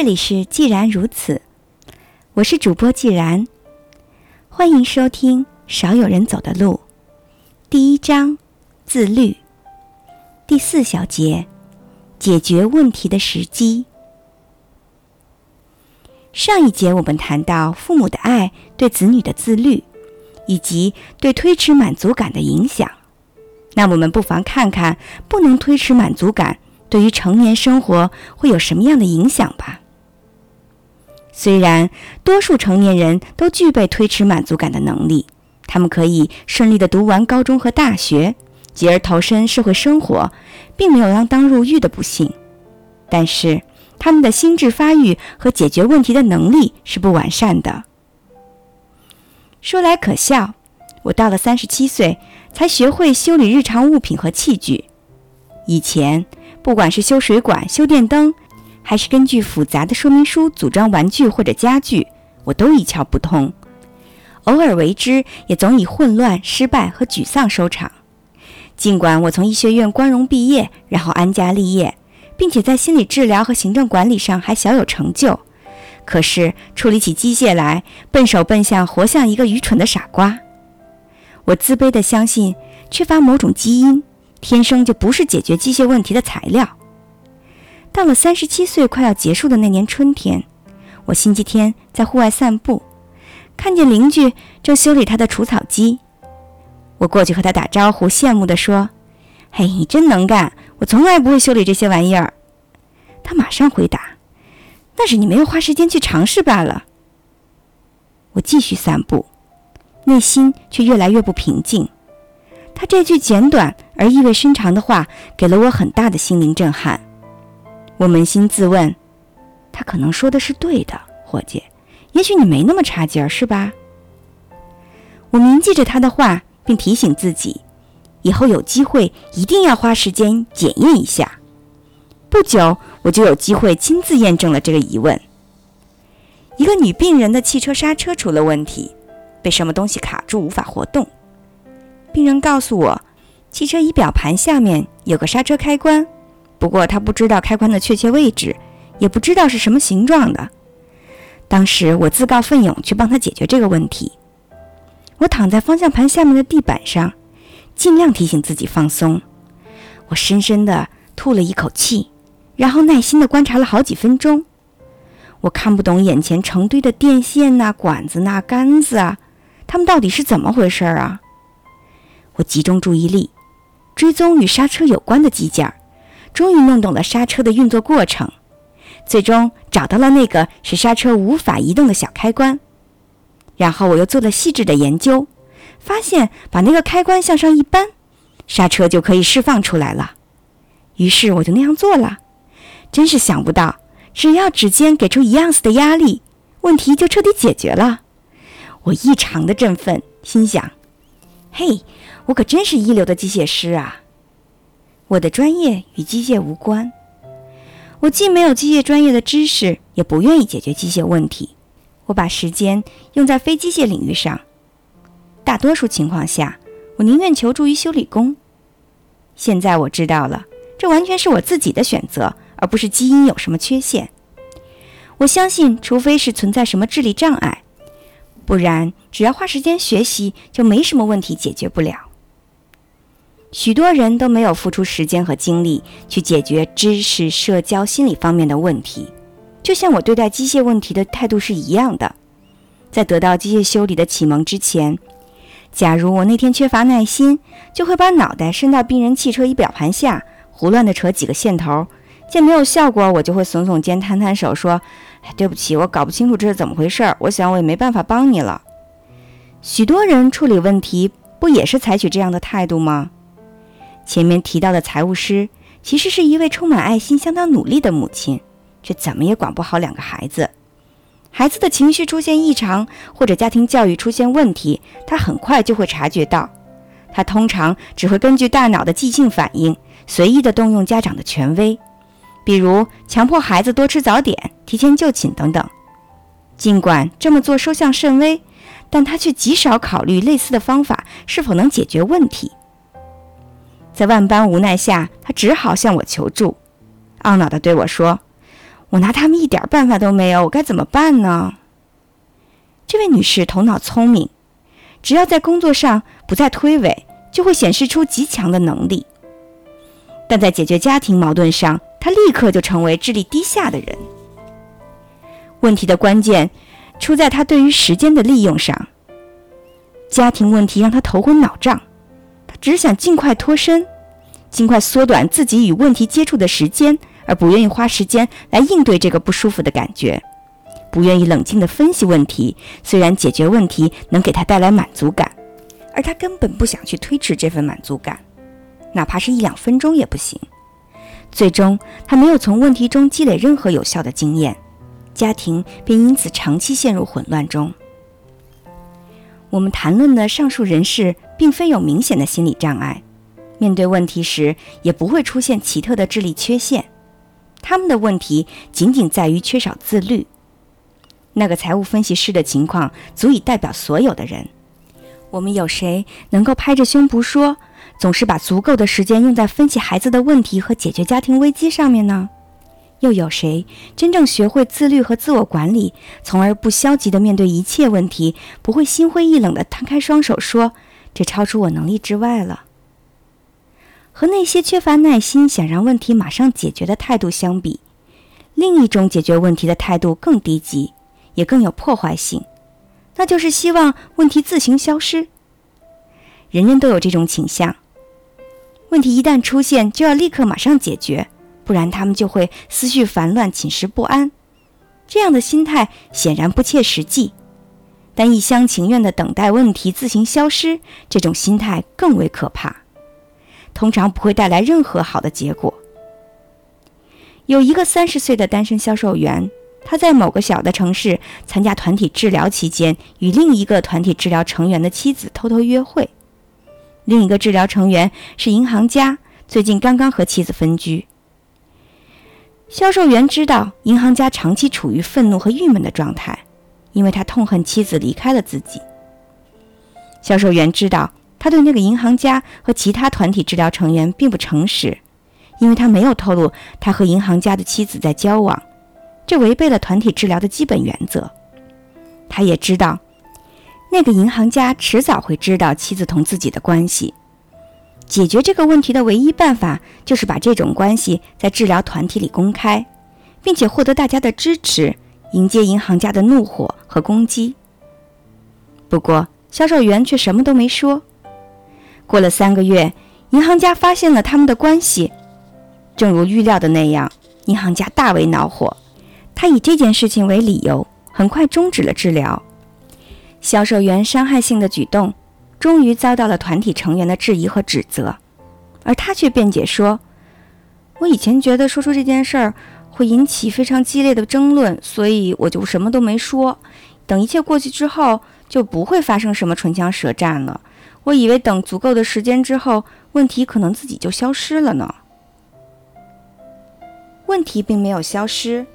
这里是既然如此，我是主播既然，欢迎收听《少有人走的路》第一章自律第四小节解决问题的时机。上一节我们谈到父母的爱对子女的自律，以及对推迟满足感的影响。那我们不妨看看不能推迟满足感对于成年生活会有什么样的影响吧。虽然多数成年人都具备推迟满足感的能力，他们可以顺利的读完高中和大学，继而投身社会生活，并没有锒铛入狱的不幸，但是。他们的心智发育和解决问题的能力是不完善的。说来可笑，我到了三十七岁才学会修理日常物品和器具。以前，不管是修水管、修电灯，还是根据复杂的说明书组装玩具或者家具，我都一窍不通。偶尔为之，也总以混乱、失败和沮丧收场。尽管我从医学院光荣毕业，然后安家立业。并且在心理治疗和行政管理上还小有成就，可是处理起机械来，笨手笨脚，活像一个愚蠢的傻瓜。我自卑地相信，缺乏某种基因，天生就不是解决机械问题的材料。到了三十七岁快要结束的那年春天，我星期天在户外散步，看见邻居正修理他的除草机，我过去和他打招呼，羡慕地说：“嘿，你真能干。”我从来不会修理这些玩意儿，他马上回答：“那是你没有花时间去尝试罢了。”我继续散步，内心却越来越不平静。他这句简短而意味深长的话给了我很大的心灵震撼。我扪心自问：他可能说的是对的，伙计，也许你没那么差劲儿，是吧？我铭记着他的话，并提醒自己。以后有机会一定要花时间检验一下。不久，我就有机会亲自验证了这个疑问。一个女病人的汽车刹车出了问题，被什么东西卡住，无法活动。病人告诉我，汽车仪表盘下面有个刹车开关，不过他不知道开关的确切位置，也不知道是什么形状的。当时我自告奋勇去帮他解决这个问题。我躺在方向盘下面的地板上。尽量提醒自己放松。我深深地吐了一口气，然后耐心地观察了好几分钟。我看不懂眼前成堆的电线呐、管子呐、杆子啊，它们到底是怎么回事啊？我集中注意力，追踪与刹车有关的机件，终于弄懂了刹车的运作过程。最终找到了那个使刹车无法移动的小开关。然后我又做了细致的研究。发现把那个开关向上一扳，刹车就可以释放出来了。于是我就那样做了。真是想不到，只要指尖给出一样子的压力，问题就彻底解决了。我异常的振奋，心想：“嘿，我可真是一流的机械师啊！”我的专业与机械无关，我既没有机械专业的知识，也不愿意解决机械问题。我把时间用在非机械领域上。大多数情况下，我宁愿求助于修理工。现在我知道了，这完全是我自己的选择，而不是基因有什么缺陷。我相信，除非是存在什么智力障碍，不然只要花时间学习，就没什么问题解决不了。许多人都没有付出时间和精力去解决知识、社交、心理方面的问题，就像我对待机械问题的态度是一样的。在得到机械修理的启蒙之前。假如我那天缺乏耐心，就会把脑袋伸到病人汽车仪表盘下，胡乱地扯几个线头，见没有效果，我就会耸耸肩、摊摊手，说：“哎，对不起，我搞不清楚这是怎么回事。我想我也没办法帮你了。”许多人处理问题不也是采取这样的态度吗？前面提到的财务师其实是一位充满爱心、相当努力的母亲，却怎么也管不好两个孩子。孩子的情绪出现异常，或者家庭教育出现问题，他很快就会察觉到。他通常只会根据大脑的即兴反应，随意地动用家长的权威，比如强迫孩子多吃早点、提前就寝等等。尽管这么做收效甚微，但他却极少考虑类似的方法是否能解决问题。在万般无奈下，他只好向我求助，懊恼地对我说。我拿他们一点办法都没有，我该怎么办呢？这位女士头脑聪明，只要在工作上不再推诿，就会显示出极强的能力。但在解决家庭矛盾上，她立刻就成为智力低下的人。问题的关键出在她对于时间的利用上。家庭问题让她头昏脑胀，只想尽快脱身，尽快缩短自己与问题接触的时间，而不愿意花时间来应对这个不舒服的感觉，不愿意冷静地分析问题。虽然解决问题能给他带来满足感，而他根本不想去推迟这份满足感，哪怕是一两分钟也不行。最终，他没有从问题中积累任何有效的经验，家庭便因此长期陷入混乱中。我们谈论的上述人士，并非有明显的心理障碍，面对问题时也不会出现奇特的智力缺陷。他们的问题仅仅在于缺少自律。那个财务分析师的情况足以代表所有的人。我们有谁能够拍着胸脯说，总是把足够的时间用在分析孩子的问题和解决家庭危机上面呢？又有谁真正学会自律和自我管理，从而不消极地面对一切问题，不会心灰意冷地摊开双手说：“这超出我能力之外了。”和那些缺乏耐心、想让问题马上解决的态度相比，另一种解决问题的态度更低级，也更有破坏性，那就是希望问题自行消失。人人都有这种倾向，问题一旦出现，就要立刻马上解决。不然，他们就会思绪烦乱、寝食不安。这样的心态显然不切实际。但一厢情愿地等待问题自行消失，这种心态更为可怕，通常不会带来任何好的结果。有一个三十岁的单身销售员，他在某个小的城市参加团体治疗期间，与另一个团体治疗成员的妻子偷偷约会。另一个治疗成员是银行家，最近刚刚和妻子分居。销售员知道银行家长期处于愤怒和郁闷的状态，因为他痛恨妻子离开了自己。销售员知道他对那个银行家和其他团体治疗成员并不诚实，因为他没有透露他和银行家的妻子在交往，这违背了团体治疗的基本原则。他也知道那个银行家迟早会知道妻子同自己的关系。解决这个问题的唯一办法，就是把这种关系在治疗团体里公开，并且获得大家的支持，迎接银行家的怒火和攻击。不过，销售员却什么都没说。过了三个月，银行家发现了他们的关系，正如预料的那样，银行家大为恼火，他以这件事情为理由，很快终止了治疗。销售员伤害性的举动。终于遭到了团体成员的质疑和指责，而他却辩解说：“我以前觉得说出这件事儿会引起非常激烈的争论，所以我就什么都没说。等一切过去之后，就不会发生什么唇枪舌战了。我以为等足够的时间之后，问题可能自己就消失了呢。问题并没有消失，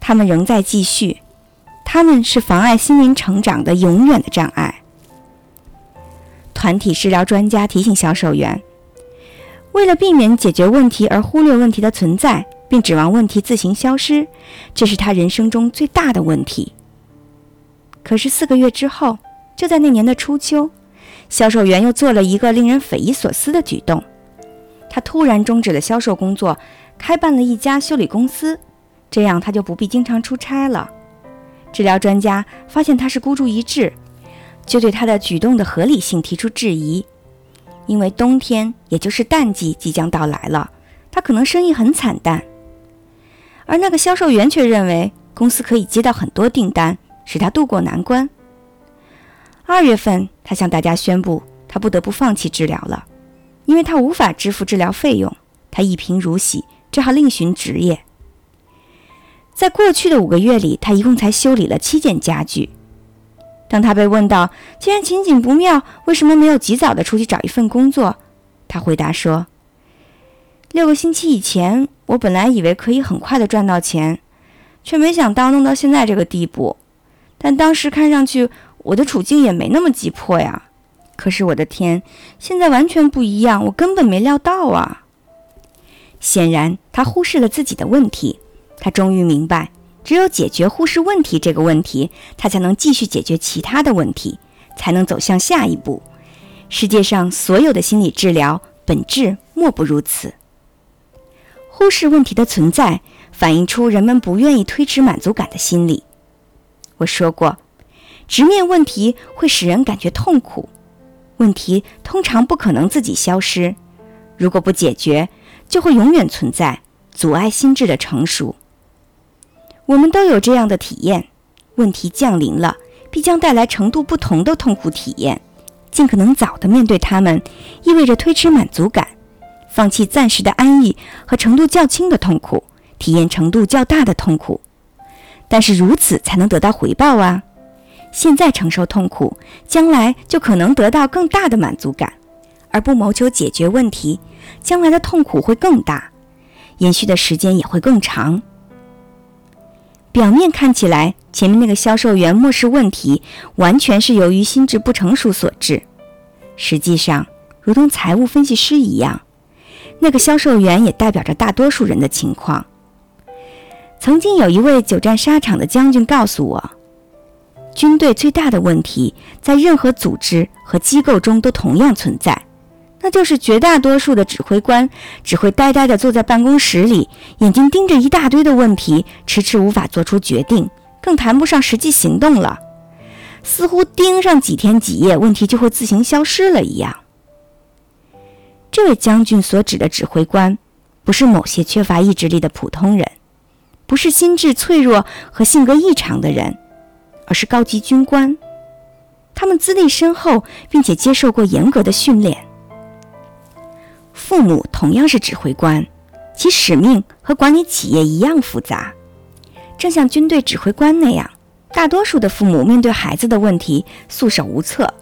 他们仍在继续，他们是妨碍心灵成长的永远的障碍。”团体治疗专家提醒销售员：“为了避免解决问题而忽略问题的存在，并指望问题自行消失，这是他人生中最大的问题。”可是四个月之后，就在那年的初秋，销售员又做了一个令人匪夷所思的举动：他突然终止了销售工作，开办了一家修理公司，这样他就不必经常出差了。治疗专家发现他是孤注一掷。就对他的举动的合理性提出质疑，因为冬天，也就是淡季即将到来了，他可能生意很惨淡。而那个销售员却认为公司可以接到很多订单，使他渡过难关。二月份，他向大家宣布，他不得不放弃治疗了，因为他无法支付治疗费用，他一贫如洗，只好另寻职业。在过去的五个月里，他一共才修理了七件家具。当他被问到既然情景不妙，为什么没有及早的出去找一份工作？他回答说：“六个星期以前，我本来以为可以很快的赚到钱，却没想到弄到现在这个地步。但当时看上去我的处境也没那么急迫呀。可是我的天，现在完全不一样，我根本没料到啊！”显然，他忽视了自己的问题，他终于明白，只有解决忽视问题这个问题，他才能继续解决其他的问题，才能走向下一步。世界上所有的心理治疗本质莫不如此。忽视问题的存在，反映出人们不愿意推迟满足感的心理。我说过，直面问题会使人感觉痛苦，问题通常不可能自己消失，如果不解决，就会永远存在，阻碍心智的成熟。我们都有这样的体验：问题降临了，必将带来程度不同的痛苦体验。尽可能早的面对他们，意味着推迟满足感，放弃暂时的安逸和程度较轻的痛苦，体验程度较大的痛苦。但是如此才能得到回报啊！现在承受痛苦，将来就可能得到更大的满足感；而不谋求解决问题，将来的痛苦会更大，延续的时间也会更长。表面看起来，前面那个销售员漠视问题，完全是由于心智不成熟所致。实际上，如同财务分析师一样，那个销售员也代表着大多数人的情况。曾经有一位久战沙场的将军告诉我，军队最大的问题，在任何组织和机构中都同样存在。那就是绝大多数的指挥官只会呆呆地坐在办公室里，眼睛盯着一大堆的问题，迟迟无法做出决定，更谈不上实际行动了。似乎盯上几天几夜，问题就会自行消失了一样。这位将军所指的指挥官，不是某些缺乏意志力的普通人，不是心智脆弱和性格异常的人，而是高级军官。他们资历深厚，并且接受过严格的训练。父母同样是指挥官，其使命和管理企业一样复杂。正像军队指挥官那样，大多数的父母面对孩子的问题束手无策，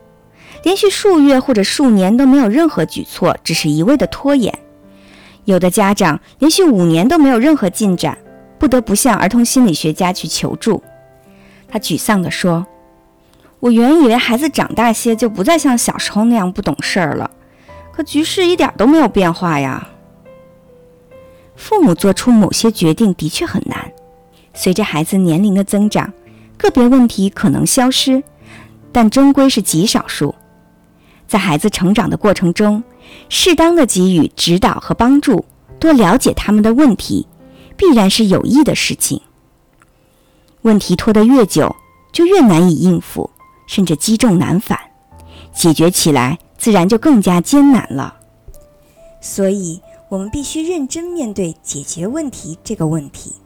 连续数月或者数年都没有任何举措，只是一味的拖延。有的家长连续五年都没有任何进展，不得不向儿童心理学家去求助。他沮丧地说：“我原以为孩子长大些就不再像小时候那样不懂事儿了。”可局势一点都没有变化呀。父母做出某些决定的确很难。随着孩子年龄的增长，个别问题可能消失，但终归是极少数。在孩子成长的过程中，适当的给予指导和帮助，多了解他们的问题，必然是有益的事情。问题拖得越久，就越难以应付，甚至积重难返，解决起来。自然就更加艰难了，所以我们必须认真面对解决问题这个问题。